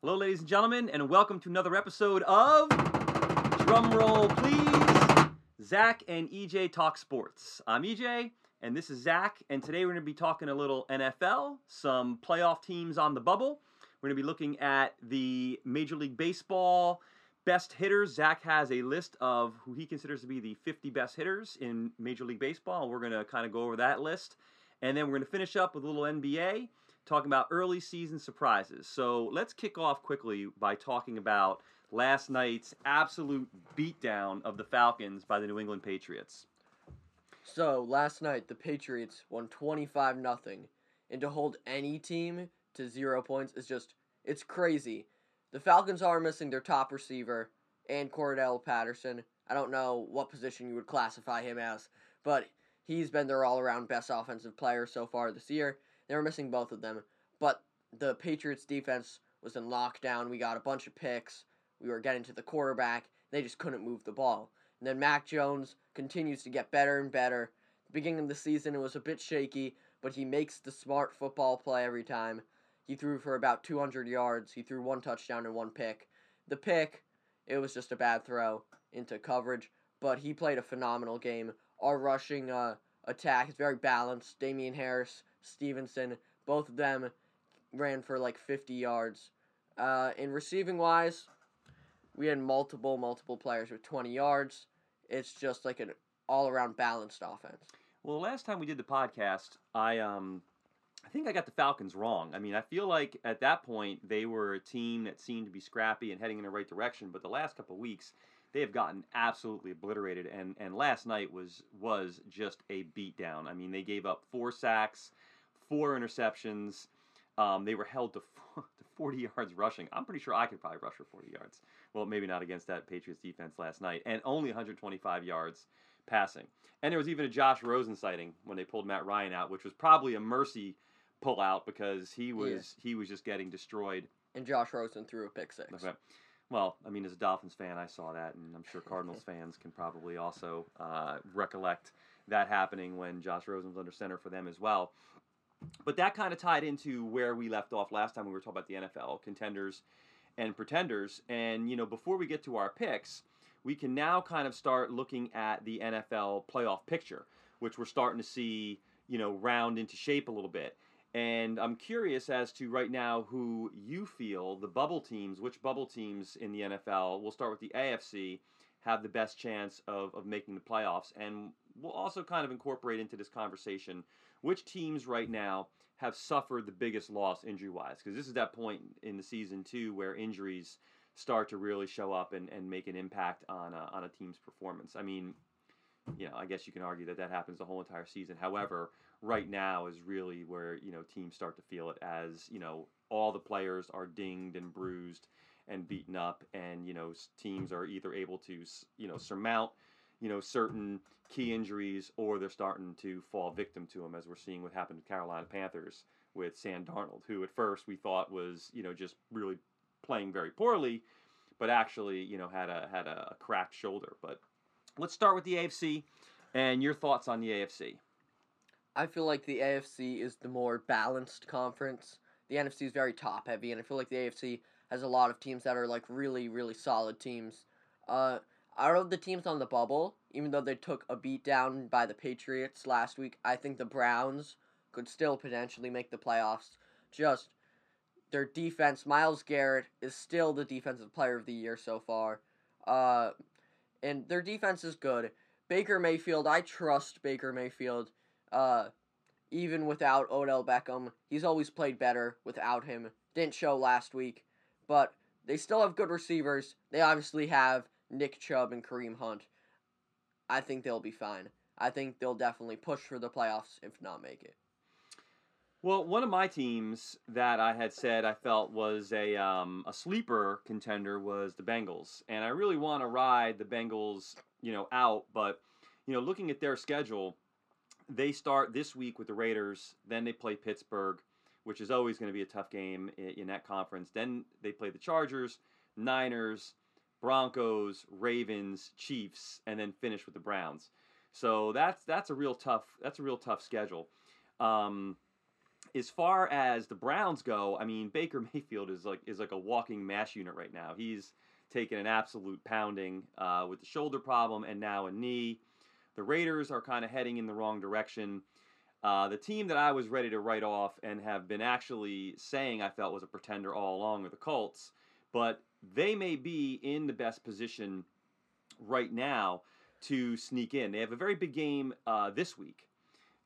Hello, ladies and gentlemen, and welcome to another episode of Drumroll, please. Zach and EJ talk sports. I'm EJ, and this is Zach, and today we're going to be talking a little NFL, some playoff teams on the bubble. We're going to be looking at the Major League Baseball best hitters. Zach has a list of who he considers to be the 50 best hitters in Major League Baseball. We're going to kind of go over that list, and then we're going to finish up with a little NBA talking about early season surprises. So let's kick off quickly by talking about last night's absolute beatdown of the Falcons by the New England Patriots. So last night the Patriots won twenty five nothing, and to hold any team to zero points is just it's crazy. The Falcons are missing their top receiver and Cordarrelle Patterson. I don't know what position you would classify him as, but he's been their all around best offensive player so far this year. They were missing both of them, but the Patriots defense was in lockdown. We got a bunch of picks. We were getting to the quarterback. They just couldn't move the ball. And then Mac Jones continues to get better and better. The beginning of the season it was a bit shaky, but he makes the smart football play every time. He threw for about 200 yards. He threw one touchdown and one pick. The pick, it was just a bad throw into coverage, but he played a phenomenal game. Our rushing uh, attack is very balanced. Damien Harris, Stevenson, both of them ran for like 50 yards. Uh, in receiving wise, we had multiple, multiple players with 20 yards. It's just like an all around balanced offense. Well, the last time we did the podcast, I um, I think I got the Falcons wrong. I mean, I feel like at that point they were a team that seemed to be scrappy and heading in the right direction, but the last couple weeks they have gotten absolutely obliterated and and last night was was just a beatdown. I mean, they gave up four sacks, four interceptions. Um, they were held to, to 40 yards rushing. I'm pretty sure I could probably rush for 40 yards. Well, maybe not against that Patriots defense last night, and only 125 yards passing. And there was even a Josh Rosen sighting when they pulled Matt Ryan out, which was probably a mercy pull out because he was yeah. he was just getting destroyed. And Josh Rosen threw a pick six. Okay. Well, I mean, as a Dolphins fan, I saw that, and I'm sure Cardinals fans can probably also uh, recollect that happening when Josh Rosen was under center for them as well. But that kind of tied into where we left off last time we were talking about the NFL contenders and pretenders. And, you know, before we get to our picks, we can now kind of start looking at the NFL playoff picture, which we're starting to see, you know, round into shape a little bit. And I'm curious as to right now who you feel the bubble teams, which bubble teams in the NFL, we'll start with the AFC, have the best chance of, of making the playoffs. And we'll also kind of incorporate into this conversation which teams right now have suffered the biggest loss injury wise? Because this is that point in the season too where injuries start to really show up and, and make an impact on a, on a team's performance. I mean, you know, I guess you can argue that that happens the whole entire season. However, right now is really where you know teams start to feel it as you know all the players are dinged and bruised and beaten up, and you know teams are either able to you know surmount you know, certain key injuries or they're starting to fall victim to them, as we're seeing what happened to Carolina Panthers with Sam Darnold, who at first we thought was, you know, just really playing very poorly, but actually, you know, had a had a cracked shoulder. But let's start with the AFC and your thoughts on the AFC. I feel like the AFC is the more balanced conference. The NFC is very top heavy, and I feel like the AFC has a lot of teams that are like really, really solid teams. Uh, out of the teams on the bubble, even though they took a beat down by the Patriots last week, I think the Browns could still potentially make the playoffs. Just their defense, Myles Garrett is still the defensive player of the year so far. Uh, and their defense is good. Baker Mayfield, I trust Baker Mayfield. Uh, even without Odell Beckham, he's always played better without him. Didn't show last week, but they still have good receivers. They obviously have Nick Chubb and Kareem Hunt, I think they'll be fine. I think they'll definitely push for the playoffs, if not make it. Well, one of my teams that I had said I felt was a um, a sleeper contender was the Bengals, and I really want to ride the Bengals, you know, out. But you know, looking at their schedule, they start this week with the Raiders, then they play Pittsburgh, which is always going to be a tough game in, in that conference. Then they play the Chargers, Niners, Broncos, Ravens, Chiefs, and then finish with the Browns. So that's that's a real tough that's a real tough schedule. Um, as far as the Browns go, I mean Baker Mayfield is like is like a walking mash unit right now. He's taken an absolute pounding uh, with the shoulder problem and now a knee. The Raiders are kind of heading in the wrong direction. Uh, the team that I was ready to write off and have been actually saying I felt was a pretender all along are the Colts, but they may be in the best position right now to sneak in. They have a very big game uh, this week,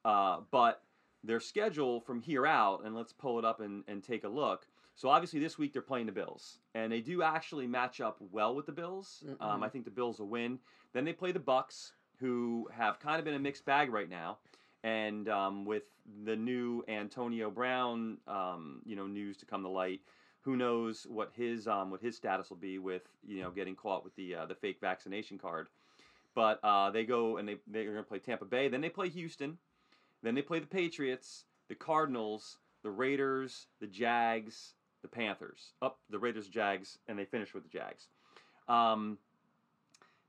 uh, but their schedule from here out, and let's pull it up and, and take a look. So obviously this week they're playing the Bills, and they do actually match up well with the Bills. Um, I think the Bills will win. Then they play the Bucks, who have kind of been a mixed bag right now, and um, with the new Antonio Brown, um, you know, news to come to light, who knows what his um, what his status will be with you know getting caught with the uh, the fake vaccination card. But uh, they go and they they're going to play Tampa Bay. Then they play Houston. Then they play the Patriots, the Cardinals, the Raiders, the Jags, the Panthers. Up the Raiders, Jags, and they finish with the Jags. Um,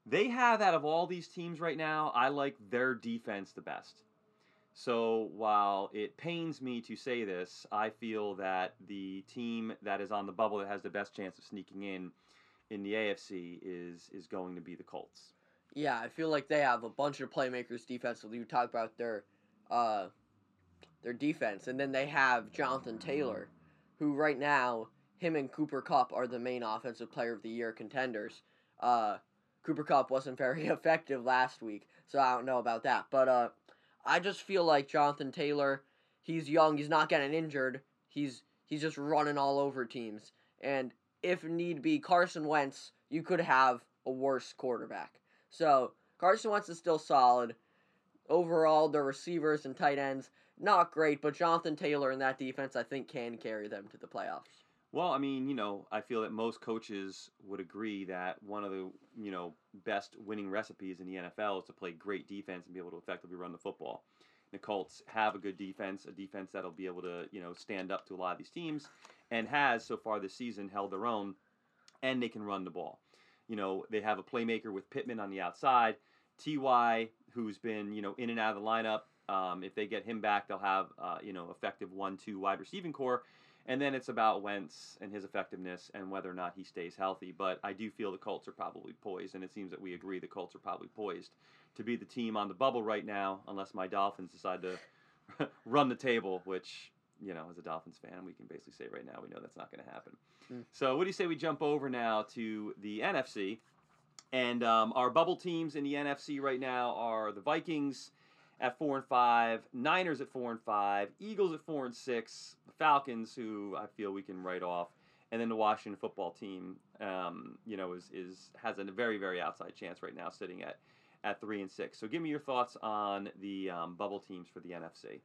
they have out of all these teams right now, I like their defense the best. So while it pains me to say this, I feel that the team that is on the bubble that has the best chance of sneaking in in the AFC is is going to be the Colts. Yeah, I feel like they have a bunch of playmakers defensively. You talk about their uh, their defense, and then they have Jonathan Taylor, who right now him and Cooper Kupp are the main offensive player of the year contenders. Uh, Cooper Kupp wasn't very effective last week, so I don't know about that. But uh, I just feel like Jonathan Taylor, he's young, he's not getting injured, he's he's just running all over teams, and if need be, Carson Wentz, you could have a worse quarterback. So Carson Wentz is still solid. Overall, the receivers and tight ends not great, but Jonathan Taylor in that defense, I think, can carry them to the playoffs. Well, I mean, you know, I feel that most coaches would agree that one of the, you know, best winning recipes in the NFL is to play great defense and be able to effectively run the football. The Colts have a good defense, a defense that'll be able to, you know, stand up to a lot of these teams and has so far this season held their own and they can run the ball. You know, they have a playmaker with Pittman on the outside, Ty who's been, you know, in and out of the lineup. Um, if they get him back, they'll have, uh, you know, effective one-two wide receiving corps and then it's about Wentz and his effectiveness and whether or not he stays healthy. But I do feel the Colts are probably poised, and it seems that we agree the Colts are probably poised to be the team on the bubble right now, unless my Dolphins decide to run the table, which, you know, as a Dolphins fan, we can basically say right now we know that's not going to happen. Mm. So, what do you say we jump over now to the NFC? And um, our bubble teams in the NFC right now are the Vikings at four and five, Niners at four and five, Eagles at four and six, Falcons, who I feel we can write off, and then the Washington football team, um, you know, is is has a very very outside chance right now, sitting at at three and six. So give me your thoughts on the um, bubble teams for the NFC.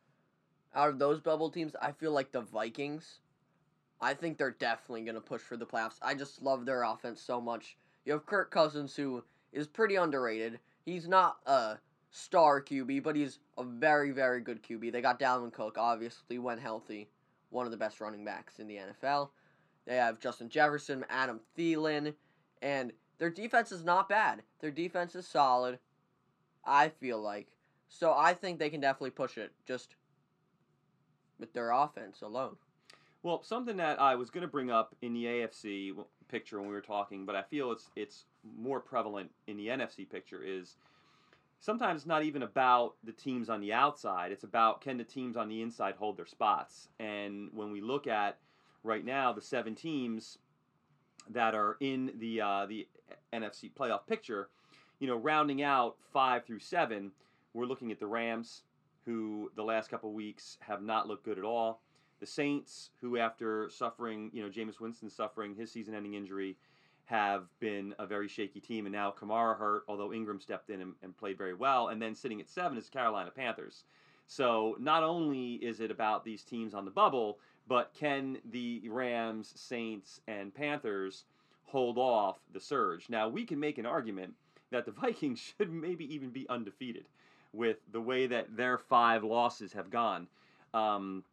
Out of those bubble teams, I feel like the Vikings. I think they're definitely going to push for the playoffs. I just love their offense so much. You have Kirk Cousins, who is pretty underrated. He's not a star QB, but he's a very, very good QB. They got Dalvin Cook, obviously, when healthy, one of the best running backs in the NFL. They have Justin Jefferson, Adam Thielen, and their defense is not bad. Their defense is solid, I feel like. So I think they can definitely push it just with their offense alone. Well, something that I was going to bring up in the AFC picture when we were talking, but I feel it's it's more prevalent in the NFC picture is sometimes it's not even about the teams on the outside. It's about can the teams on the inside hold their spots. And when we look at right now the seven teams that are in the uh, the NFC playoff picture, you know, rounding out five through seven, we're looking at the Rams, who the last couple weeks have not looked good at all. The Saints, who after suffering, you know, Jameis Winston suffering his season-ending injury, have been a very shaky team, and now Kamara hurt, although Ingram stepped in and, and, played very well. And then sitting at seven is Carolina Panthers. So not only is it about these teams on the bubble, but can the Rams, Saints, and Panthers hold off the surge? Now we can make an argument that the Vikings should maybe even be undefeated with the way that their five losses have gone. Um,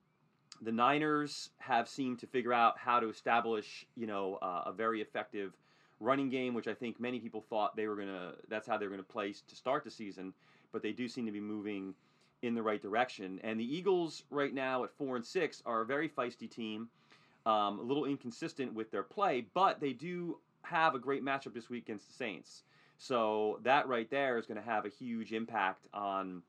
the Niners have seemed to figure out how to establish, you know, uh, a very effective running game, which I think many people thought they were gonna. That's how they were gonna play to start the season, but they do seem to be moving in the right direction. And the Eagles right now at four and six are a very feisty team, um, a little inconsistent with their play, but they do have a great matchup this week against the Saints. So that right there is going to have a huge impact on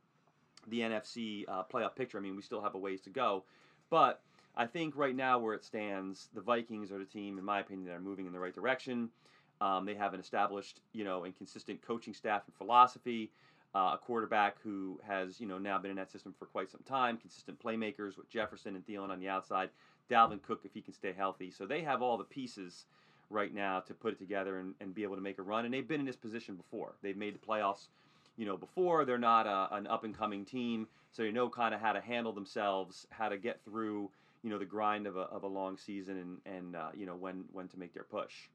the NFC uh, playoff picture. I mean, we still have a ways to go, but I think right now where it stands, the Vikings are the team, in my opinion, that are moving in the right direction. Um, they have an established, you know, and consistent coaching staff and philosophy. Uh, a quarterback who has, you know, now been in that system for quite some time. Consistent playmakers with Jefferson and Thielen on the outside. Dalvin Cook if he can stay healthy. So they have all the pieces right now to put it together and, and be able to make a run. And they've been in this position before. They've made the playoffs, you know, before. They're not a, an up and coming team, so they know kind of how to handle themselves, how to get through, you know, the grind of a, of a long season, and and uh, you know when when to make their push.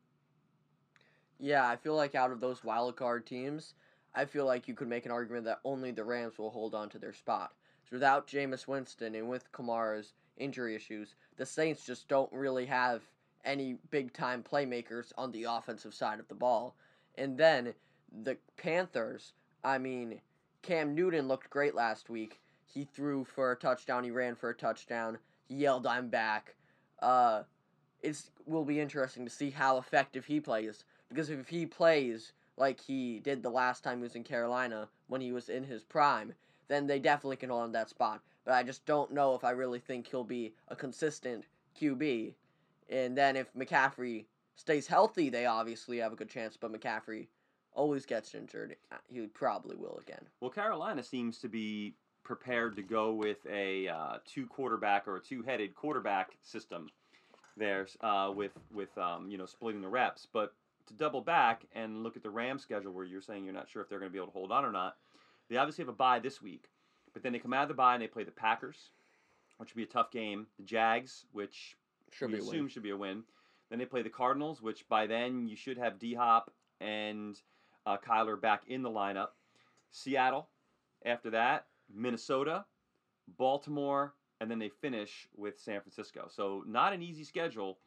Yeah, I feel like out of those wild card teams, I feel like you could make an argument that only the Rams will hold on to their spot. So without Jameis Winston and with Kamara's injury issues, the Saints just don't really have any big time playmakers on the offensive side of the ball. And then the Panthers, I mean, Cam Newton looked great last week. He threw for a touchdown, he ran for a touchdown, he yelled, I'm back. Uh, it will be interesting to see how effective he plays because if he plays like he did the last time he was in Carolina when he was in his prime, then they definitely can hold on that spot. But I just don't know if I really think he'll be a consistent QB. And then if McCaffrey stays healthy, they obviously have a good chance. But McCaffrey always gets injured. He probably will again. Well, Carolina seems to be prepared to go with a uh, two quarterback or a two headed quarterback system there uh, with with um, you know splitting the reps. But to double back and look at the Rams schedule where you're saying you're not sure if they're going to be able to hold on or not, they obviously have a bye this week. But then they come out of the bye and they play the Packers, which would be a tough game. The Jags, which should we be assume should be a win. Then they play the Cardinals, which by then you should have D Hop and uh, Kyler back in the lineup. Seattle, after that, Minnesota, Baltimore, and then they finish with San Francisco. So not an easy schedule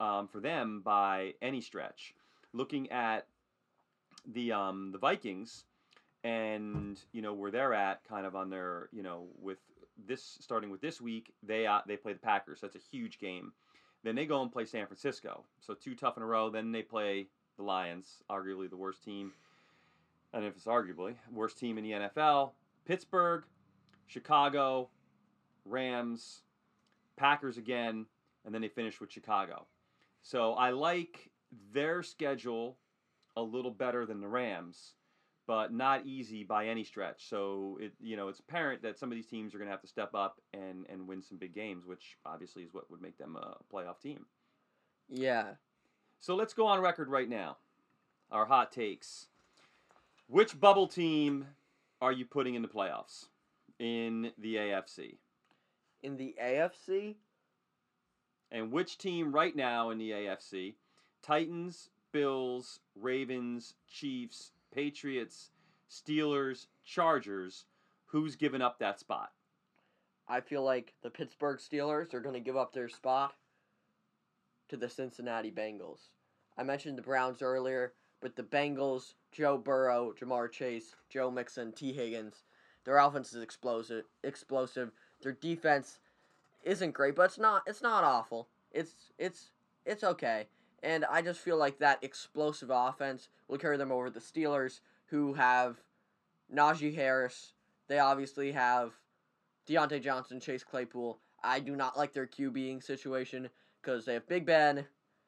um, for them by any stretch. Looking at the um, the Vikings, and you know where they're at, kind of on their you know with this starting with this week, they uh, they play the Packers. so That's a huge game. Then they go and play San Francisco. So two tough in a row. Then they play the Lions, arguably the worst team. And if it's arguably worst team in the NFL, Pittsburgh, Chicago, Rams, Packers again, and then they finish with Chicago. So I like their schedule a little better than the Rams, but not easy by any stretch. So it you know it's apparent that some of these teams are going to have to step up and and win some big games, which obviously is what would make them a playoff team. Yeah. So let's go on record right now. Our hot takes. Which bubble team are you putting in the playoffs in the AFC? In the AFC? And which team right now in the AFC? Titans, Bills, Ravens, Chiefs, Patriots, Steelers, Chargers. Who's given up that spot? I feel like the Pittsburgh Steelers are going to give up their spot to the Cincinnati Bengals. I mentioned the Browns earlier, but the Bengals, Joe Burrow, Ja'Marr Chase, Joe Mixon, Tee Higgins, their offense is explosive. Explosive. Their defense isn't great, but it's not. It's not awful. It's it's it's okay. And I just feel like that explosive offense will carry them over the Steelers, who have Najee Harris. They obviously have Diontae Johnson, Chase Claypool. I do not like their QBing situation because they have Big Ben,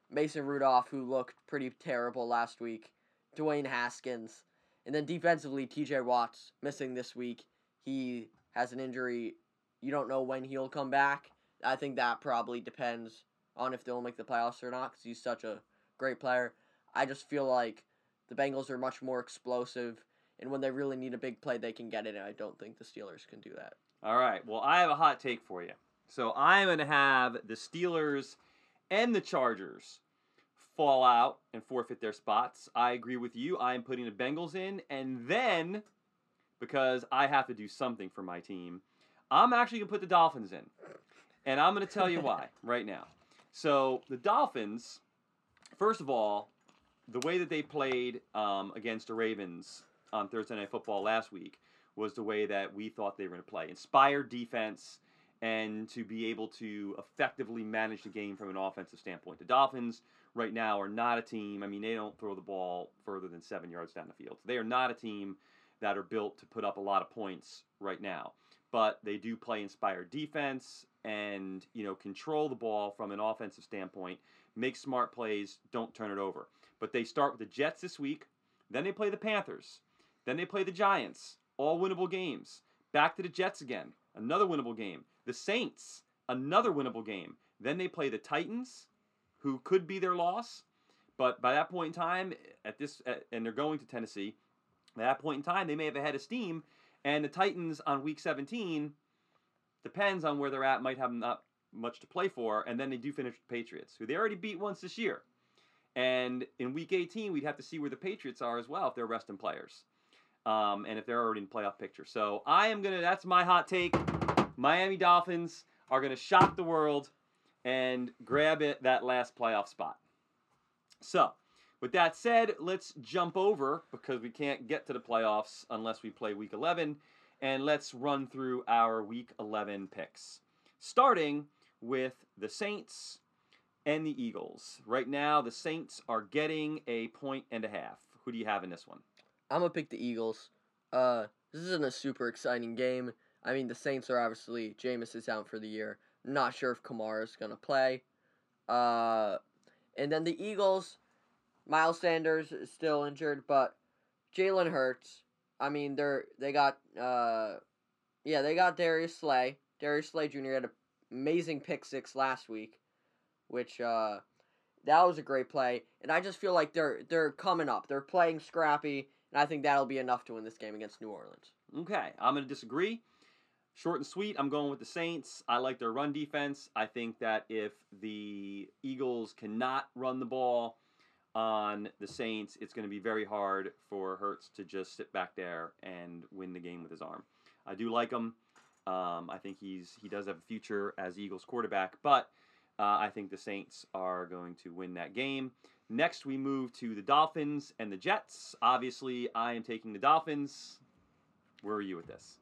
Mason Rudolph, who looked pretty terrible last week, Dwayne Haskins, and then defensively, TJ Watt's missing this week. He has an injury. You don't know when he'll come back. I think that probably depends on if they'll make the playoffs or not because he's such a great player. I just feel like the Bengals are much more explosive, and when they really need a big play, they can get it, and I don't think the Steelers can do that. All right. Well, I have a hot take for you. So I'm going to have the Steelers and the Chargers fall out and forfeit their spots. I agree with you. I'm putting the Bengals in, and then because I have to do something for my team, I'm actually going to put the Dolphins in. And I'm going to tell you why right now. So the Dolphins, first of all, the way that they played um, against the Ravens on Thursday Night Football last week was the way that we thought they were going to play. Inspired defense and to be able to effectively manage the game from an offensive standpoint. The Dolphins right now are not a team. I mean, they don't throw the ball further than seven yards down the field. They are not a team that are built to put up a lot of points right now. But they do play inspired defense and you know control the ball from an offensive standpoint. Make smart plays. Don't turn it over. But they start with the Jets this week. Then they play the Panthers. Then they play the Giants. All winnable games. Back to the Jets again. Another winnable game. The Saints. Another winnable game. Then they play the Titans, who could be their loss. But by that point in time, at this, and they're going to Tennessee. At that point in time, they may have a head of steam, and the Titans on Week 17 depends on where they're at. Might have not much to play for, and then they do finish the Patriots, who they already beat once this year. And in Week 18, we'd have to see where the Patriots are as well if they're resting players, um, and if they're already in playoff picture. So I am gonna. That's my hot take. Miami Dolphins are gonna shock the world and grab it that last playoff spot. So with that said, let's jump over because we can't get to the playoffs unless we play week 11. And let's run through our week 11 picks. Starting with the Saints and the Eagles. Right now, the Saints are getting a point and a half. Who do you have in this one? I'm going to pick the Eagles. Uh, this isn't a super exciting game. I mean, the Saints are obviously, Jameis is out for the year. Not sure if Kamara's going to play. Uh, and then the Eagles, Miles Sanders is still injured, but Jalen Hurts. I mean, they're they got uh, yeah, they got Darius Slay. Darius Slay Jr. had an amazing pick six last week, which uh, that was a great play. And I just feel like they're they're coming up. They're playing scrappy, and I think that'll be enough to win this game against New Orleans. Okay, I'm gonna disagree. Short and sweet, I'm going with the Saints. I like their run defense. I think that if the Eagles cannot run the ball, on the Saints, it's going to be very hard for Hurts to just sit back there and win the game with his arm. I do like him. Um, I think he's he does have a future as Eagles quarterback, but uh, I think the Saints are going to win that game. Next, we move to the Dolphins and the Jets. Obviously, I am taking the Dolphins. Where are you with this?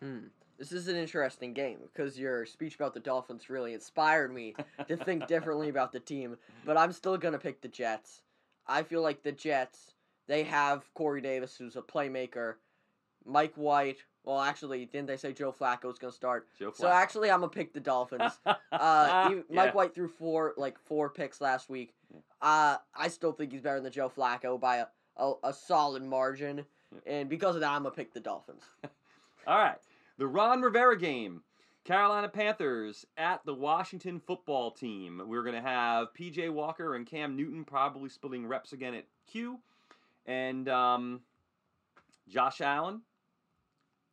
Hmm. This is an interesting game because your speech about the Dolphins really inspired me to think differently about the team, but I'm still going to pick the Jets. I feel like the Jets, they have Corey Davis, who's a playmaker. Mike White. Well, actually, didn't they say Joe Flacco was going to start? Joe Flacco. So actually, I'm gonna pick the Dolphins. uh, Mike White threw four like four picks last week. Uh, I still think he's better than Joe Flacco by a, a, a solid margin, and because of that, I'm gonna pick the Dolphins. All right. The Ron Rivera game. Carolina Panthers at the Washington football team. We're going to have PJ Walker and Cam Newton probably splitting reps again at Q. And um, Josh Allen,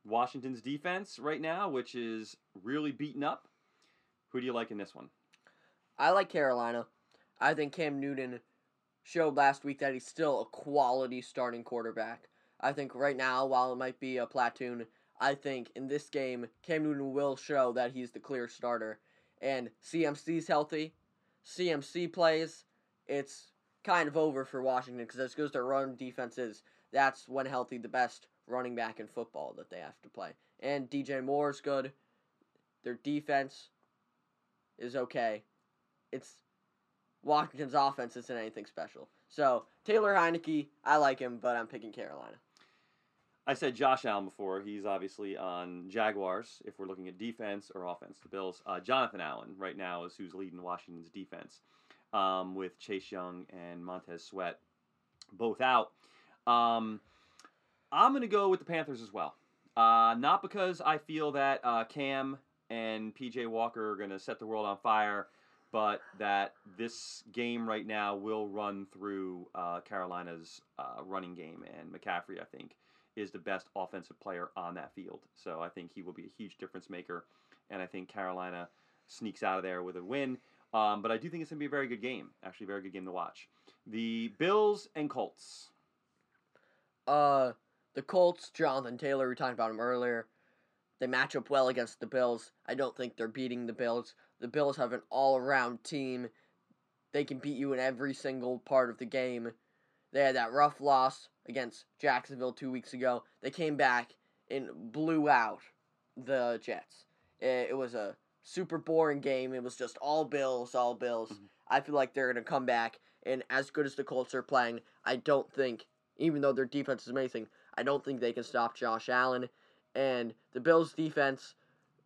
Washington's defense right now, which is really beaten up. Who do you like in this one? I like Carolina. I think Cam Newton showed last week that he's still a quality starting quarterback. I think right now, while it might be a platoon, I think in this game, Cam Newton will show that he's the clear starter. And CMC's healthy. CMC plays. It's kind of over for Washington because as good as their run defense is, that's when healthy the best running back in football that they have to play. And DJ Moore's good. Their defense is okay. It's Washington's offense isn't anything special. So Taylor Heinicke, I like him, but I'm picking Carolina. I said Josh Allen before. He's obviously on Jaguars if we're looking at defense or offense. The Bills. Uh, Jonathan Allen right now is who's leading Washington's defense um, with Chase Young and Montez Sweat both out. Um, I'm going to go with the Panthers as well. Uh, not because I feel that uh, Cam and PJ Walker are going to set the world on fire, but that this game right now will run through uh, Carolina's uh, running game. And McCaffrey, I think, is the best offensive player on that field. So I think he will be a huge difference maker. And I think Carolina sneaks out of there with a win. Um, but I do think it's going to be a very good game. Actually, a very good game to watch. The Bills and Colts. Uh, the Colts, Jonathan Taylor, we talked about him earlier. They match up well against the Bills. I don't think they're beating the Bills. The Bills have an all around team. They can beat you in every single part of the game. They had that rough loss against Jacksonville two weeks ago. They came back and blew out the Jets. It, was a super boring game. It was just all Bills, all Bills. Mhm. I feel like they're going to come back, and as good as the Colts are playing, I don't think, even though their defense is amazing, I don't think they can stop Josh Allen. And the Bills' defense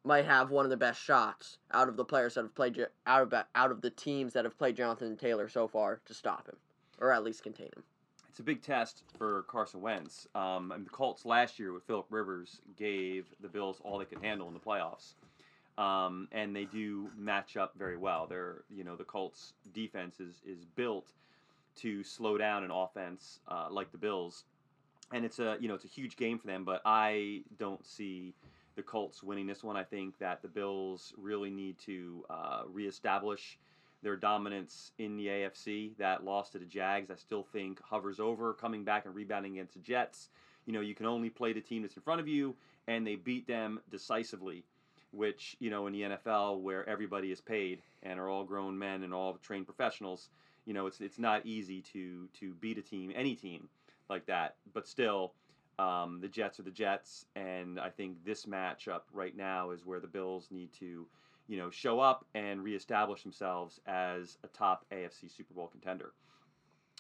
might have one of the best shots out of the players that have played out of out of the teams that have played Jonathan Taylor so far to stop him, or at least contain him. It's a big test for Carson Wentz. Um, and the Colts last year with Philip Rivers gave the Bills all they could handle in the playoffs. Um, and they do match up very well. They're, you know, the Colts defense is, is built to slow down an offense uh, like the Bills. And it's a, you know, it's a huge game for them, but I don't see the Colts winning this one. I think that the Bills really need to uh, reestablish their dominance in the AFC. That loss to the Jags, I still think hovers over, coming back and rebounding against the Jets. You know, you can only play the team that's in front of you, and they beat them decisively. Which you know, in the NFL, where everybody is paid and are all grown men and all trained professionals, you know, it's it's not easy to to beat a team, any team like that. But still, um, the Jets are the Jets, and I think this matchup right now is where the Bills need to you know, show up and reestablish themselves as a top AFC Super Bowl contender.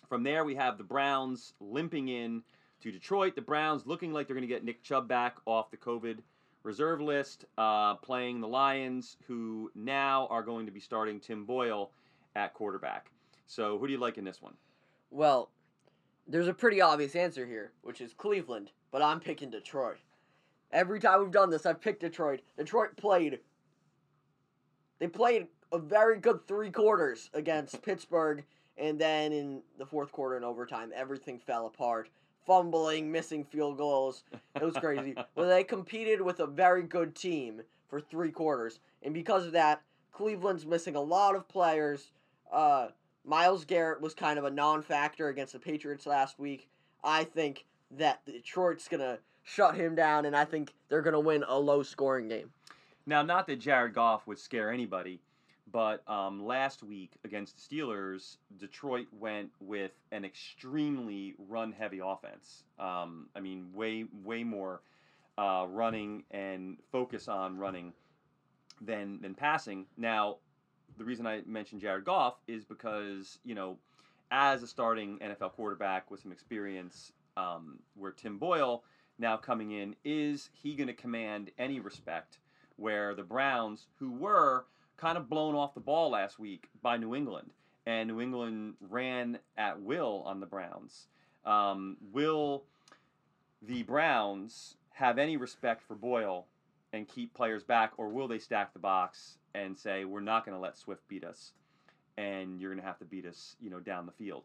From there, we have the Browns limping in to Detroit. The Browns looking like they're going to get Nick Chubb back off the COVID reserve list, uh, playing the Lions, who now are going to be starting Tim Boyle at quarterback. So, who do you like in this one? Well, there's a pretty obvious answer here, which is Cleveland, but I'm picking Detroit. Every time we've done this, I've picked Detroit. Detroit played. They played a very good three quarters against Pittsburgh, and then in the fourth quarter and overtime, everything fell apart. Fumbling, missing field goals. It was crazy. well, they competed with a very good team for three quarters, and because of that, Cleveland's missing a lot of players. Uh, Myles Garrett was kind of a non-factor against the Patriots last week. I think that Detroit's gonna shut him down, and I think they're gonna win a low-scoring game. Now, not that Jared Goff would scare anybody, but um, last week against the Steelers, Detroit went with an extremely run-heavy offense. Um, I mean, way way more uh, running and focus on running than than passing. Now, the reason I mentioned Jared Goff is because you know, as a starting NFL quarterback with some experience, um, where Tim Boyle now coming in, is he going to command any respect? Where the Browns, who were kind of blown off the ball last week by New England, and New England ran at will on the Browns. Um, will the Browns have any respect for Boyle and keep players back, or will they stack the box and say we're not going to let Swift beat us, and you're going to have to beat us, you know, down the field?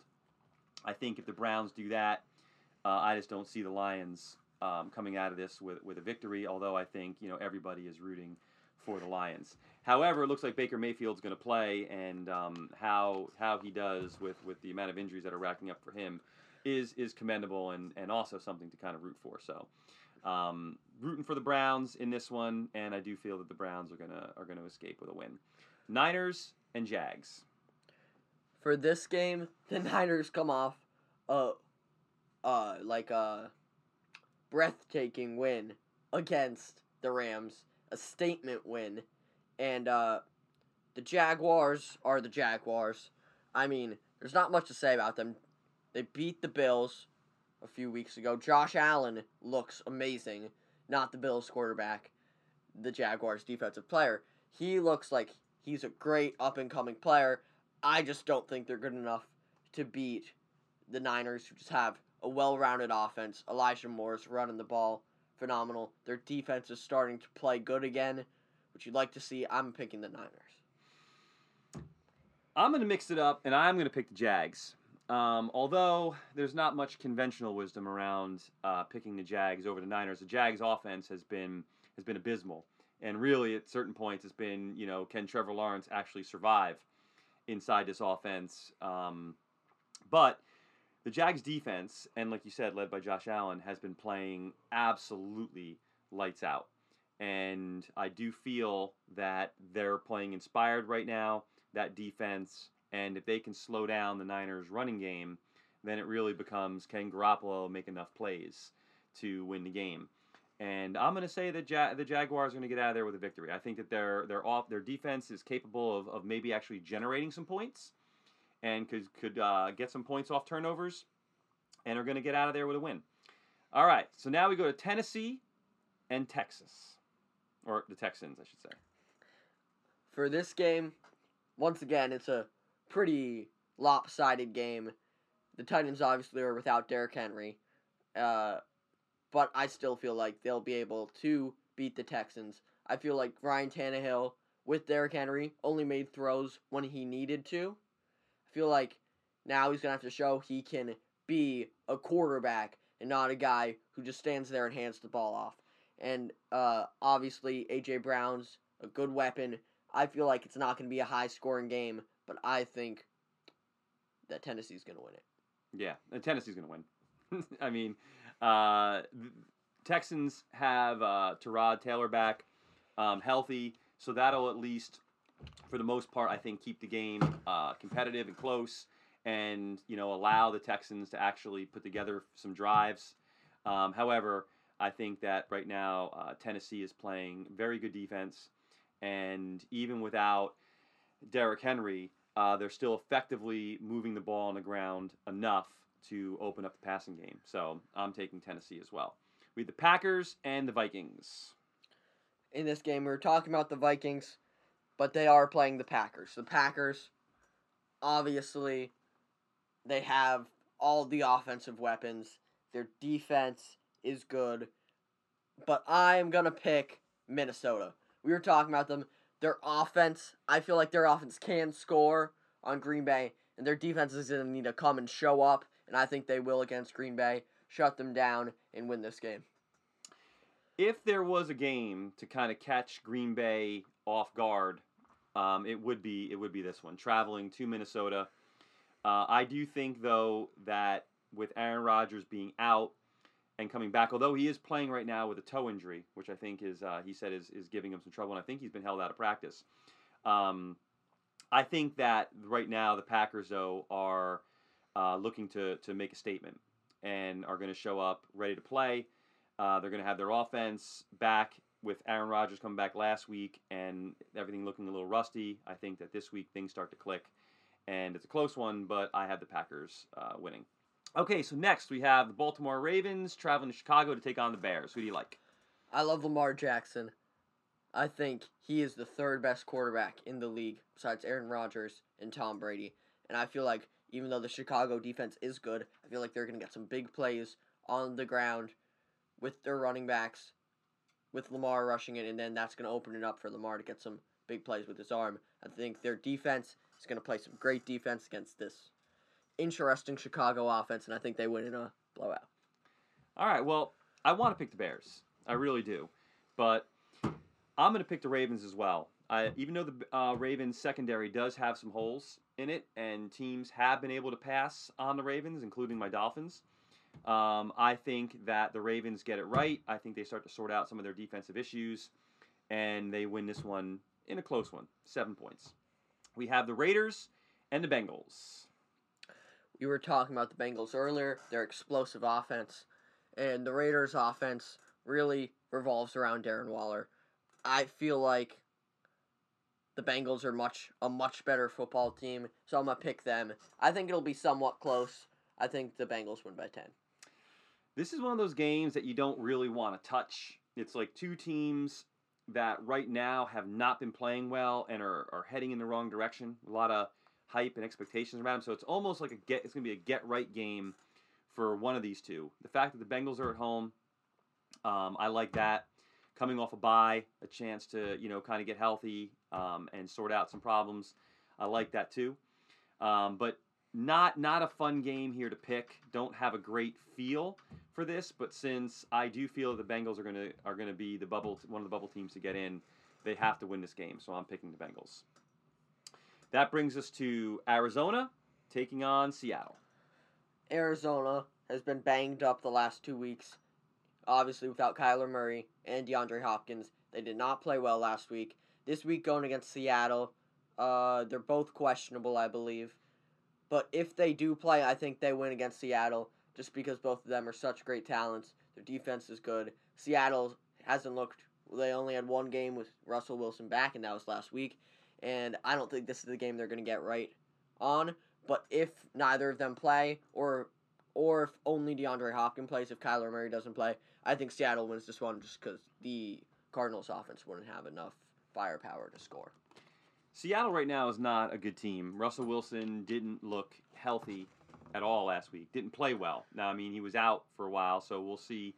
I think if the Browns do that, uh, I just don't see the Lions um, coming out of this with, with a victory. Although I think you know everybody is rooting for the Lions. However, it looks like Baker Mayfield's going to play, and um, how how he does with, with the amount of injuries that are racking up for him is is commendable and, and also something to kind of root for. So, um, rooting for the Browns in this one, and I do feel that the Browns are gonna are gonna escape with a win. Niners and Jags. For this game, the Niners come off a, uh, like a breathtaking win against the Rams, a statement win, and uh, the Jaguars are the Jaguars. I mean, there's not much to say about them. They beat the Bills a few weeks ago. Josh Allen looks amazing, not the Bills quarterback, the Jaguars defensive player. He looks like he's a great up and coming player. I just don't think they're good enough to beat the Niners, who just have a well rounded offense. Elijah Moore's running the ball phenomenal. Their defense is starting to play good again, which you'd like to see. I'm picking the Niners. I'm going to mix it up, and I'm going to pick the Jags. Um, although there's not much conventional wisdom around uh, picking the Jags over the Niners, the Jags offense has been has been abysmal, and really at certain points it's been you know can Trevor Lawrence actually survive inside this offense? Um, but the Jags defense, and like you said, led by Josh Allen, has been playing absolutely lights out, and I do feel that they're playing inspired right now. That defense and if they can slow down the Niners' running game, then it really becomes can Garoppolo make enough plays to win the game? And I'm going to say that ja- the Jaguars are going to get out of there with a victory. I think that their their off their defense is capable of, of maybe actually generating some points, and could could uh, get some points off turnovers, and are going to get out of there with a win. All right, so now we go to Tennessee and Texas, or the Texans, I should say. For this game, once again, it's a pretty lopsided game. The Titans obviously are without Derrick Henry, uh, but I still feel like they'll be able to beat the Texans. I feel like Ryan Tannehill with Derrick Henry only made throws when he needed to. I feel like now he's gonna have to show he can be a quarterback and not a guy who just stands there and hands the ball off. And uh, obviously, AJ Brown's a good weapon. I feel like it's not going to be a high scoring game, but I think that Tennessee's going to win it. Yeah, Tennessee's going to win. I mean, uh, Texans have uh, Tyrod Taylor back um, healthy, so that'll at least, for the most part, I think keep the game uh, competitive and close, and you know allow the Texans to actually put together some drives. Um, however, I think that right now uh, Tennessee is playing very good defense, and even without Derrick Henry, uh, they're still effectively moving the ball on the ground enough to open up the passing game. So I'm taking Tennessee as well. We the Packers and the Vikings. In this game, we were talking about the Vikings, but they are playing the Packers. The Packers, obviously, they have all the offensive weapons. Their defense is good, but I'm going to pick Minnesota. We were talking about them. Their offense, I feel like their offense can score on Green Bay, and their defense is going to need to come and show up, and I think they will against Green Bay, shut them down, and win this game. If there was a game to kind of catch Green Bay off guard, um, it would be it would be this one. Traveling to Minnesota, uh, I do think though that with Aaron Rodgers being out, and coming back. Although he is playing right now with a toe injury, which I think is uh, he said is, is giving him some trouble, and I think he's been held out of practice. Um, I think that right now the Packers though are uh, looking to to make a statement and are going to show up ready to play. Uh, they're going to have their offense back with Aaron Rodgers coming back last week and everything looking a little rusty. I think that this week things start to click, and it's a close one, but I have the Packers uh, winning. Okay, so next we have the Baltimore Ravens traveling to Chicago to take on the Bears. Who do you like? I love Lamar Jackson. I think he is the third best quarterback in the league besides Aaron Rodgers and Tom Brady. And I feel like even though the Chicago defense is good, I feel like they're going to get some big plays on the ground with their running backs, with Lamar rushing it, and then that's going to open it up for Lamar to get some big plays with his arm. I think their defense is going to play some great defense against this interesting Chicago offense, and I think they win in a blowout. All right. Well, I want to pick the Bears. I really do, but I'm going to pick the Ravens as well. I, even though the uh, Ravens secondary does have some holes in it, and teams have been able to pass on the Ravens, including my Dolphins, um, I think that the Ravens get it right. I think they start to sort out some of their defensive issues, and they win this one in a close one, seven points. We have the Raiders and the Bengals. We were talking about the Bengals earlier, their explosive offense, and the Raiders' offense really revolves around Darren Waller. I feel like the Bengals are much a much better football team, so I'm gonna pick them. I think it'll be somewhat close. I think the Bengals win by ten. This is one of those games that you don't really want to touch. It's like two teams that right now have not been playing well and are, are heading in the wrong direction. A lot of hype and expectations around them. So it's almost like a get. It's gonna be a get right game for one of these two. The fact that the Bengals are at home, um, I like that. Coming off a bye, a chance to you know kind of get healthy um, and sort out some problems. I like that too. Um, but not not a fun game here to pick. Don't have a great feel for this, but since I do feel the Bengals are gonna are gonna be the bubble one of the bubble teams to get in, they have to win this game. So I'm picking the Bengals. That brings us to Arizona taking on Seattle. Arizona has been banged up the last two weeks. Obviously, without Kyler Murray and DeAndre Hopkins, they did not play well last week. This week, going against Seattle, uh, they're both questionable, I believe. But if they do play, I think they win against Seattle. just because both of them are such great talents. Their defense is good. Seattle hasn't looked. They only had one game with Russell Wilson back, and that was last week. And I don't think this is the game they're going to get right on. But if neither of them play, or or if only DeAndre Hopkins plays, if Kyler Murray doesn't play, I think Seattle wins this one just because the Cardinals' offense wouldn't have enough firepower to score. Seattle right now is not a good team. Russell Wilson didn't look healthy at all last week. Didn't play well. Now, I mean, he was out for a while, so we'll see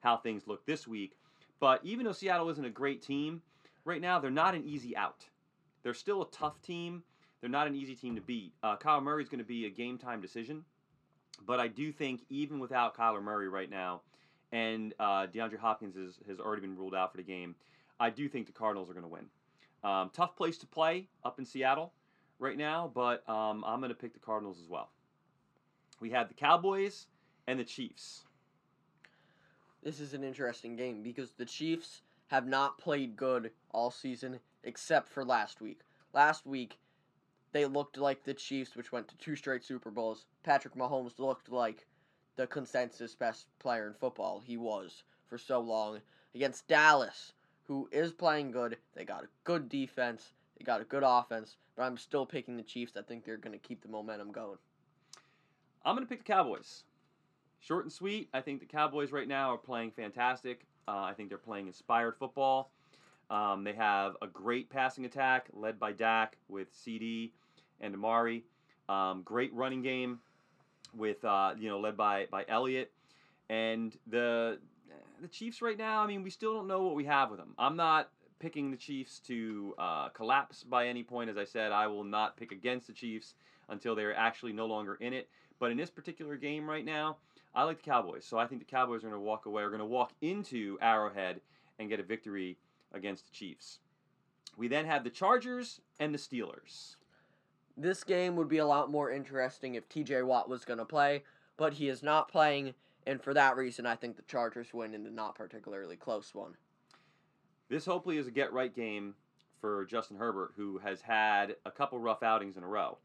how things look this week. But even though Seattle isn't a great team, right now they're not an easy out. They're still a tough team. They're not an easy team to beat. Uh, Kyler Murray is going to be a game time decision, but I do think even without Kyler Murray right now, and uh, DeAndre Hopkins is, has already been ruled out for the game, I do think the Cardinals are going to win. Um, tough place to play up in Seattle right now, but um, I'm going to pick the Cardinals as well. We have the Cowboys and the Chiefs. This is an interesting game because the Chiefs have not played good all season except for last week. Last week, they looked like the Chiefs, which went to two straight Super Bowls. Patrick Mahomes looked like the consensus best player in football. He was for so long against Dallas, who is playing good. They got a good defense, they got a good offense, but I'm still picking the Chiefs. I think they're going to keep the momentum going. I'm going to pick the Cowboys. Short and sweet. I think the Cowboys right now are playing fantastic. Uh, I think they're playing inspired football. Um, they have a great passing attack led by Dak with CeeDee and Amari. Um, great running game with uh, you know led by by Elliott and the the Chiefs right now. I mean, we still don't know what we have with them. I'm not picking the Chiefs to uh, collapse by any point. As I said, I will not pick against the Chiefs until they're actually no longer in it. But in this particular game right now, I like the Cowboys. So I think the Cowboys are going to walk away, are going to walk into Arrowhead and get a victory against the Chiefs. We then have the Chargers and the Steelers. This game would be a lot more interesting if TJ Watt was going to play, but he is not playing, and for that reason, I think the Chargers win in the not particularly close one. This hopefully is a get right game for Justin Herbert, who has had a couple rough outings in a row.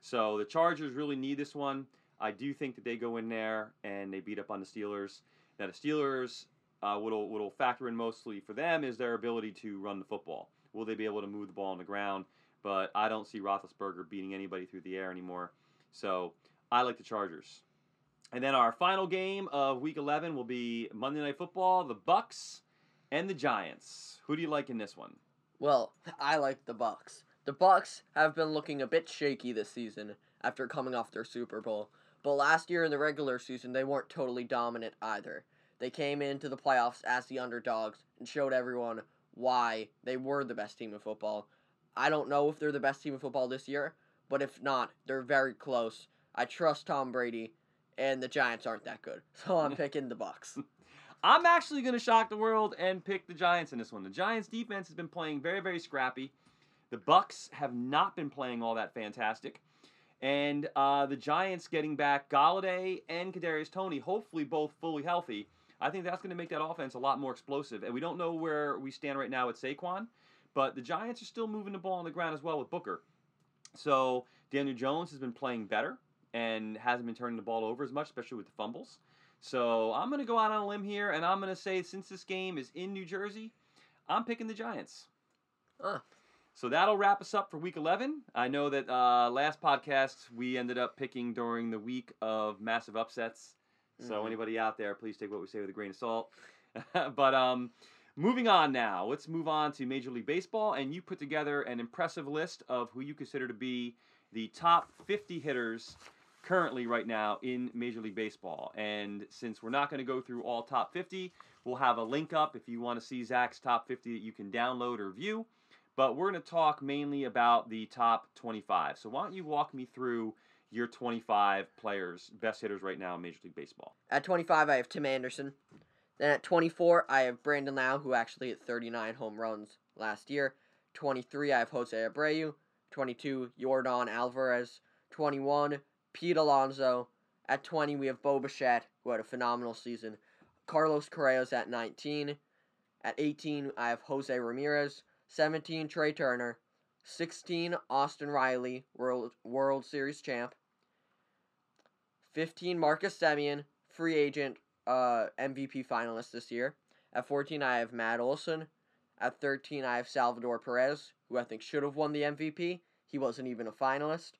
So the Chargers really need this one. I do think that they go in there and they beat up on the Steelers. Now the Steelers, uh, what'll what'll factor in mostly for them is their ability to run the football. Will they be able to move the ball on the ground? But I don't see Roethlisberger beating anybody through the air anymore. So I like the Chargers. And then our final game of Week 11 will be Monday Night Football, the Bucks and the Giants. Who do you like in this one? Well, I like the Bucks. The Bucks have been looking a bit shaky this season after coming off their Super Bowl. But last year in the regular season, they weren't totally dominant either. They came into the playoffs as the underdogs and showed everyone why they were the best team in football. I don't know if they're the best team in football this year, but if not, they're very close. I trust Tom Brady, and the Giants aren't that good, so I'm picking the Bucks. I'm actually going to shock the world and pick the Giants in this one. The Giants defense has been playing very, very scrappy. The Bucks have not been playing all that fantastic. And uh, the Giants getting back Golladay and Kadarius Toney, hopefully both fully healthy. I think that's going to make that offense a lot more explosive. And we don't know where we stand right now with Saquon, but the Giants are still moving the ball on the ground as well with Booker. So Daniel Jones has been playing better and hasn't been turning the ball over as much, especially with the fumbles. So I'm going to go out on a limb here, and I'm going to say since this game is in New Jersey, I'm picking the Giants. Huh. So that'll wrap us up for week 11. I know that uh, last podcast we ended up picking during the week of massive upsets. So Mhm. anybody out there, please take what we say with a grain of salt. but um, moving on now, let's move on to Major League Baseball. And you put together an impressive list of who you consider to be the top 50 hitters currently right now in Major League Baseball. And since we're not going to go through all top 50, we'll have a link up if you want to see Zach's top 50 that you can download or view. But we're going to talk mainly about the top 25. So why don't you walk me through your 25 players, best hitters right now in Major League Baseball? At 25, I have Tim Anderson. Then at 24, I have Brandon Lowe, who actually hit 39 home runs last year. 23, I have Jose Abreu. 22, Jordan Alvarez. 21, Pete Alonso. At 20, we have Bo Bichette, who had a phenomenal season. Carlos Correa's at 19. At 18, I have Jose Ramirez. 17, Trea Turner. 16, Austin Riley, World, World Series champ. 15, Marcus Semien, free agent, uh, MVP finalist this year. At 14, I have Matt Olson. At 13, I have Salvador Perez, who I think should have won the MVP. He wasn't even a finalist.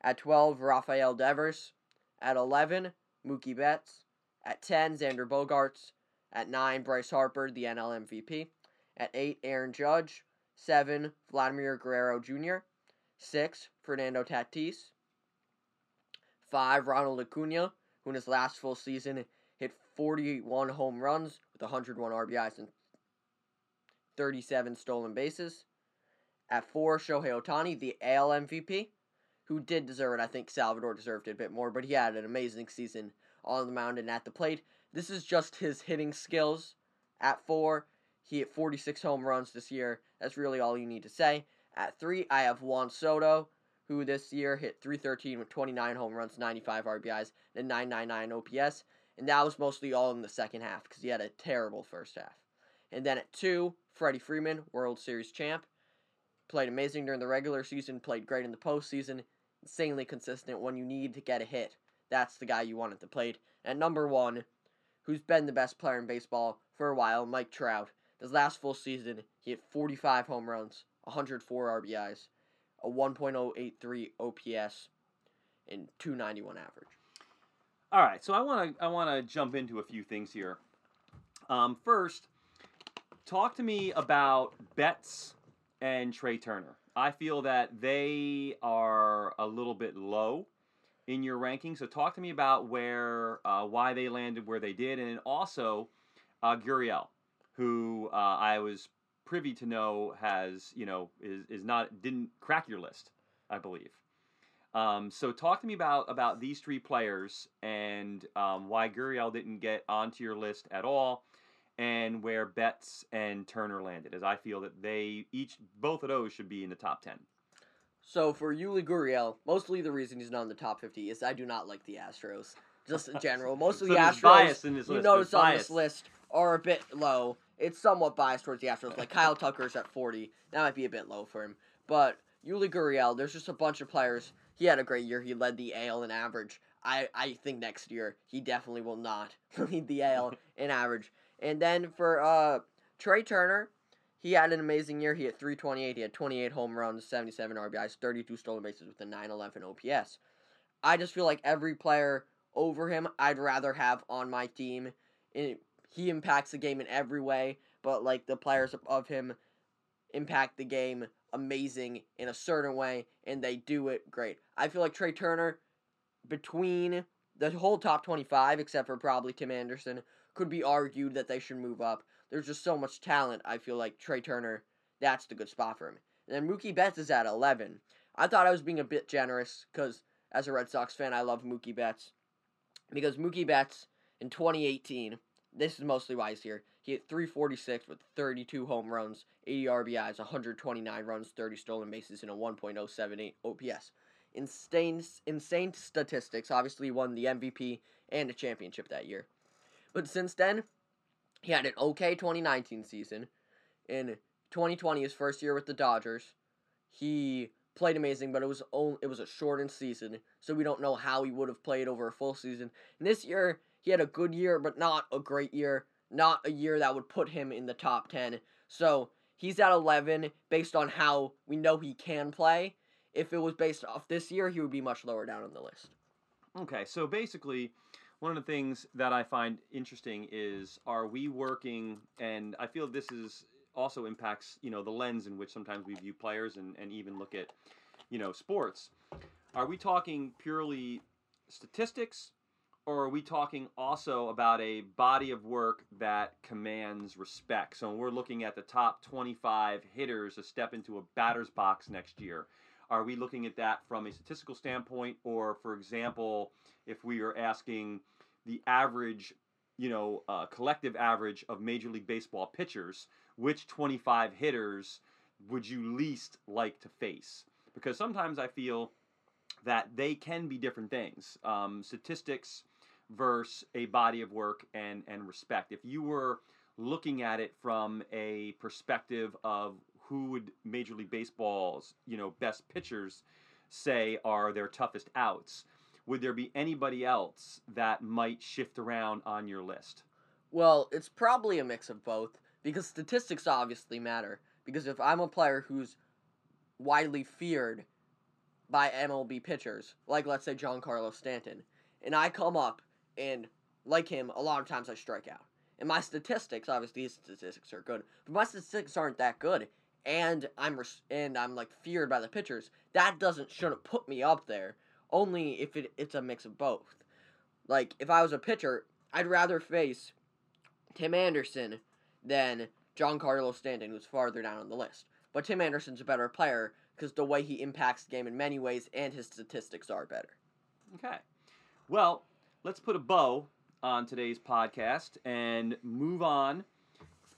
At 12, Rafael Devers. At 11, Mookie Betts. At 10, Xander Bogaerts. At 9, Bryce Harper, the NL MVP. At 8, Aaron Judge. 7, Vladimir Guerrero Jr. 6, Fernando Tatis. 5, Ronald Acuna, who in his last full season hit 41 home runs with 101 RBIs and 37 stolen bases. At 4, Shohei Ohtani, the AL MVP, who did deserve it. I think Salvador deserved it a bit more, but he had an amazing season on the mound and at the plate. This is just his hitting skills. At 4, he hit 46 home runs this year. That's really all you need to say. At 3, I have Juan Soto, who this year hit 313 with 29 home runs, 95 RBIs, and 999 OPS. And that was mostly all in the second half because he had a terrible first half. And then at 2, Freddie Freeman, World Series champ. Played amazing during the regular season, played great in the postseason, insanely consistent when you need to get a hit. That's the guy you want at the plate. And number one, who's been the best player in baseball for a while, Mike Trout. His last full season, he hit 45 home runs, 104 RBIs, a 1.083 OPS, and 291 average. All right, so I want to I want to jump into a few things here. Um, first, talk to me about Betts and Trea Turner. I feel that they are a little bit low in your ranking. So talk to me about where uh, why they landed where they did, and also uh, Gurriel, who uh, I was privy to know has you know is is not didn't crack your list, I believe. Um, so talk to me about about these three players and um, why Gurriel didn't get onto your list at all, and where Betts and Turner landed, as I feel that they each both of those should be in the top ten. So for Yuli Gurriel, mostly the reason he's not in the top 50 is I do not like the Astros. Just in general, most of So the Astros bias in this you list. notice There's on this list are a bit low. It's somewhat biased towards the Astros. Like Kyle Tucker's at 40. That might be a bit low for him. But Yuli Gurriel, there's just a bunch of players. He had a great year. He led the AL in average. I, I think next year he definitely will not lead the AL in average. And then for uh, Trea Turner, he had an amazing year. He had 328. He had 28 home runs, 77 RBIs, 32 stolen bases with a 911 OPS. I just feel like every player over him, I'd rather have on my team. And he impacts the game in every way, but like the players above him impact the game amazing in a certain way, and they do it great. I feel like Trea Turner, between the whole top 25, except for probably Tim Anderson, could be argued that they should move up. There's just so much talent. I feel like Trea Turner, that's the good spot for him. And then Mookie Betts is at 11. I thought I was being a bit generous because as a Red Sox fan, I love Mookie Betts. Because Mookie Betts in 2018, this is mostly why he's here. He hit 346 with 32 home runs, 80 RBIs, 129 runs, 30 stolen bases, and a 1.078 OPS. Insane, insane statistics. Obviously, he won the MVP and a championship that year. But since then, he had an okay 2019 season. In 2020, his first year with the Dodgers, he played amazing, but it was only, it was a shortened season, so we don't know how he would have played over a full season. And this year, he had a good year, but not a great year, not a year that would put him in the top 10. So he's at 11 based on how we know he can play. If it was based off this year, he would be much lower down on the list. Okay, so basically, one of the things that I find interesting is are we working, and I feel this is also impacts you know the lens in which sometimes we view players and, and even look at you know sports. Are we talking purely statistics, or are we talking also about a body of work that commands respect? So we're looking at the top 25 hitters to step into a batter's box next year. Are we looking at that from a statistical standpoint, or for example, if we are asking the average, you know, uh, collective average of Major League Baseball pitchers, which 25 hitters would you least like to face? Because sometimes I feel that they can be different things. Um, statistics versus a body of work and, and respect. If you were looking at it from a perspective of who would Major League Baseball's, you know, best pitchers say are their toughest outs, would there be anybody else that might shift around on your list? Well, it's probably a mix of both because statistics obviously matter. Because if I'm a player who's widely feared by MLB pitchers, like let's say Giancarlo Stanton, and I come up and like him, a lot of times I strike out. And my statistics, obviously, his statistics are good, but my statistics aren't that good. And I'm res- and I'm like feared by the pitchers. That doesn't shouldn't put me up there. Only if it, it's a mix of both. Like if I was a pitcher, I'd rather face Tim Anderson than Giancarlo Stanton, who's farther down on the list. But Tim Anderson's a better player because the way he impacts the game in many ways and his statistics are better. Okay. Well, let's put a bow on today's podcast and move on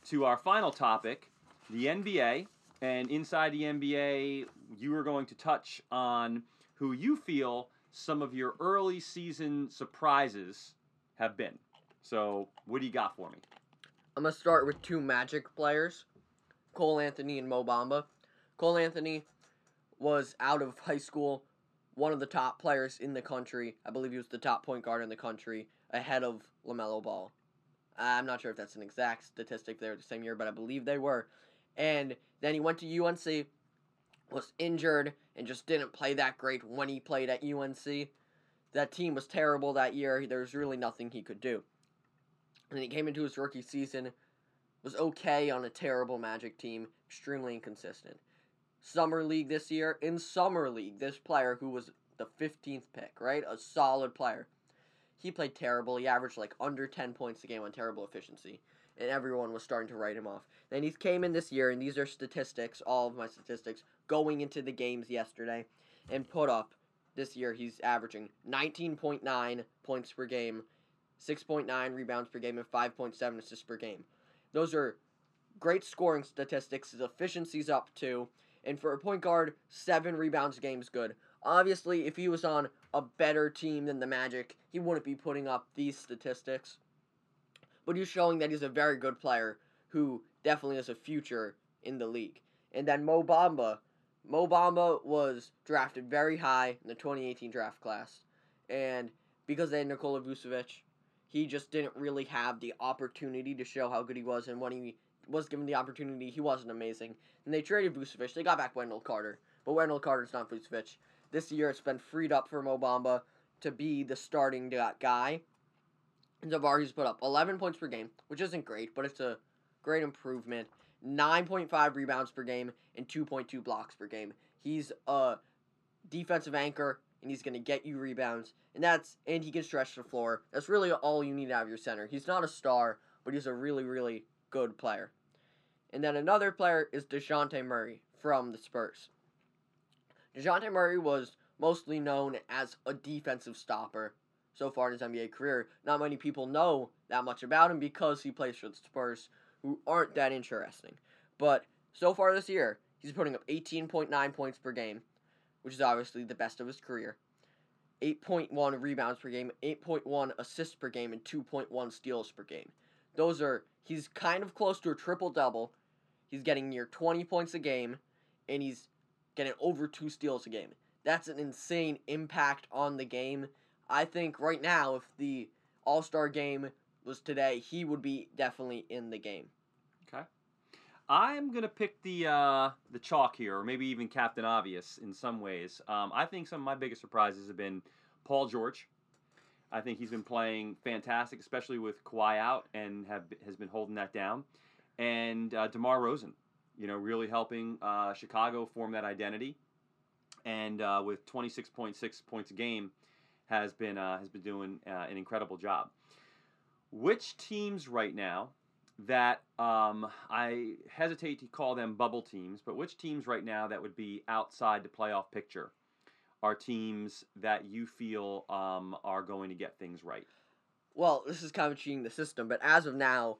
to our final topic the NBA. And inside the NBA, you are going to touch on who you feel some of your early season surprises have been. So, what do you got for me? I'm going to start with two Magic players Cole Anthony and Mo Bamba. Cole Anthony was out of high school, one of the top players in the country. I believe he was the top point guard in the country, ahead of LaMelo Ball. I'm not sure if that's an exact statistic. They were the same year, but I believe they were. And then he went to UNC, was injured, and just didn't play that great when he played at UNC. That team was terrible that year. There was really nothing he could do. And then he came into his rookie season, was okay on a terrible Magic team, extremely inconsistent. Summer League this year, in Summer League, this player who was the 15th pick, right? A solid player. He played terrible. He averaged like under 10 points a game on terrible efficiency. And everyone was starting to write him off. Then he came in this year, and these are statistics, all of my statistics, going into the games yesterday, and put up this year he's averaging 19.9 points per game, 6.9 rebounds per game, and 5.7 assists per game. Those are great scoring statistics. His efficiency's up too. And for a point guard, seven rebounds a game is good. Obviously, if he was on a better team than the Magic, he wouldn't be putting up these statistics. But he's showing that he's a very good player who definitely has a future in the league. And then Mo Bamba. Mo Bamba was drafted very high in the 2018 draft class. And because they had Nikola Vucevic, he just didn't really have the opportunity to show how good he was. And when he was given the opportunity, he wasn't amazing. And they traded Vucevic. They got back Wendell Carter. But Wendell Carter's not Vucevic. This year it's been freed up for Mo Bamba to be the starting guy. And he's put up 11 points per game, which isn't great, but it's a great improvement. 9.5 rebounds per game and 2.2 blocks per game. He's a defensive anchor and he's going to get you rebounds and that's and he can stretch the floor. That's really all you need out of your center. He's not a star, but he's a really really good player. And then another player is DeJounte Murray from the Spurs. DeJounte Murray was mostly known as a defensive stopper so far in his NBA career. Not many people know that much about him because he plays for the Spurs, who aren't that interesting. But so far this year, he's putting up 18.9 points per game, which is obviously the best of his career. 8.1 rebounds per game, 8.1 assists per game, and 2.1 steals per game. Those are, he's kind of close to a triple double. He's getting near 20 points a game, and he's getting over two steals a game. That's an insane impact on the game. I think right now, if the All Star game was today, he would be definitely in the game. Okay. I'm gonna pick the uh, the chalk here, or maybe even Captain Obvious in some ways. Um, I think some of my biggest surprises have been Paul George. I think he's been playing fantastic, especially with Kawhi out, and have has been holding that down. And uh, DeMar DeRozan, you know, really helping uh, Chicago form that identity. And uh, with 26.6 points a game, has been uh, has been doing uh, an incredible job. Which teams right now that um, I hesitate to call them bubble teams, but which teams right now that would be outside the playoff picture are teams that you feel um, are going to get things right? Well, this is kind of cheating the system, but as of now,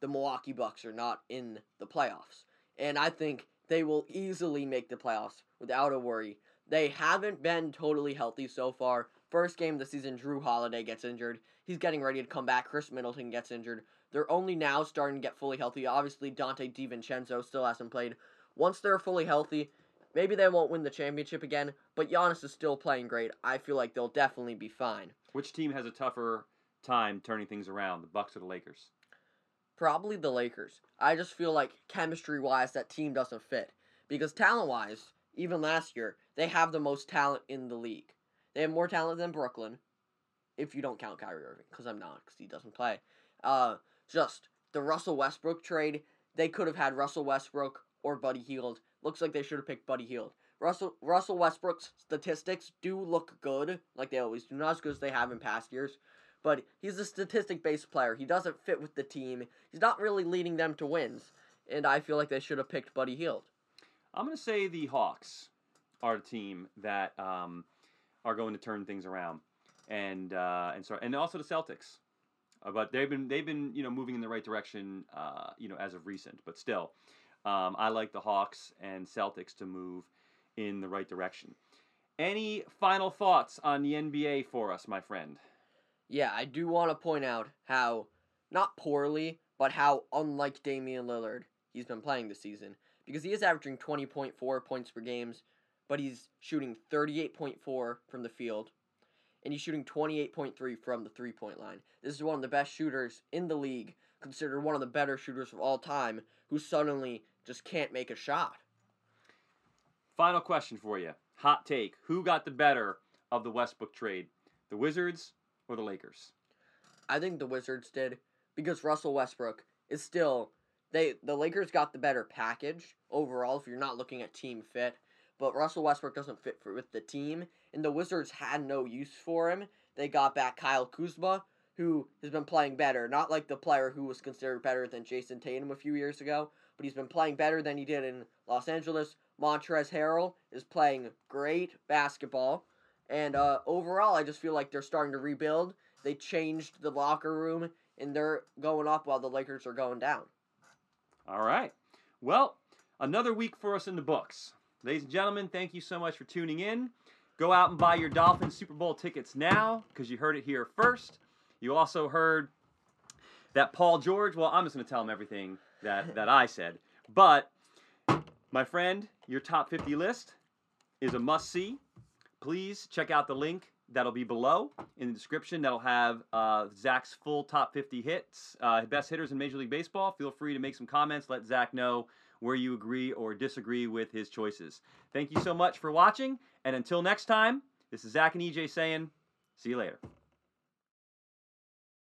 the Milwaukee Bucks are not in the playoffs. And I think they will easily make the playoffs without a worry. They haven't been totally healthy so far. First game of the season, Jrue Holiday gets injured. He's getting ready to come back. Khris Middleton gets injured. They're only now starting to get fully healthy. Obviously, Donte DiVincenzo still hasn't played. Once they're fully healthy, maybe they won't win the championship again, but Giannis is still playing great. I feel like they'll definitely be fine. Which team has a tougher time turning things around, the Bucks or the Lakers? Probably the Lakers. I just feel like chemistry wise, that team doesn't fit. Because talent wise, even last year, they have the most talent in the league. They have more talent than Brooklyn, if you don't count Kyrie Irving, because I'm not, because he doesn't play. Uh, just the Russell Westbrook trade, they could have had Russell Westbrook or Buddy Hield. Looks like they should have picked Buddy Hield. Russell Russell Westbrook's statistics do look good, like they always do, not as good as they have in past years. But he's a statistic based player. He doesn't fit with the team. He's not really leading them to wins. And I feel like they should have picked Buddy Hield. I'm going to say the Hawks are the team that um, are going to turn things around, and uh, and so and also the Celtics. Uh, but they've been they've been you know moving in the right direction uh, you know as of recent. But still, um, I like the Hawks and Celtics to move in the right direction. Any final thoughts on the NBA for us, my friend? Yeah, I do want to point out how, not poorly, but how unlike Damian Lillard he's been playing this season. Because he is averaging 20.4 points per games, but he's shooting 38.4 from the field, and he's shooting 28.3 from the three point line. This is one of the best shooters in the league, considered one of the better shooters of all time, who suddenly just can't make a shot. Final question for you. Hot take. Who got the better of the Westbrook trade? The Wizards or the Lakers? I think the Wizards did because Russell Westbrook is still they the Lakers got the better package overall if you're not looking at team fit, but Russell Westbrook doesn't fit for with the team and the Wizards had no use for him. They got back Kyle Kuzma who has been playing better, not like the player who was considered better than Jayson Tatum a few years ago, but he's been playing better than he did in Los Angeles. Montrezl Harrell is playing great basketball. And uh, overall, I just feel like they're starting to rebuild. They changed the locker room, and they're going up while the Lakers are going down. All right. Well, another week for us in the books. Ladies and gentlemen, thank you so much for tuning in. Go out and buy your Dolphins Super Bowl tickets now because you heard it here first. You also heard that Paul George, well, I'm just going to tell him everything that, that I said. But, my friend, your top 50 list is a must see. Please check out the link that'll be below in the description. That'll have uh, Zach's full top 50 hits, uh, best hitters in Major League Baseball. Feel free to make some comments. Let Zach know where you agree or disagree with his choices. Thank you so much for watching. And until next time, this is Zach and EJ saying, see you later.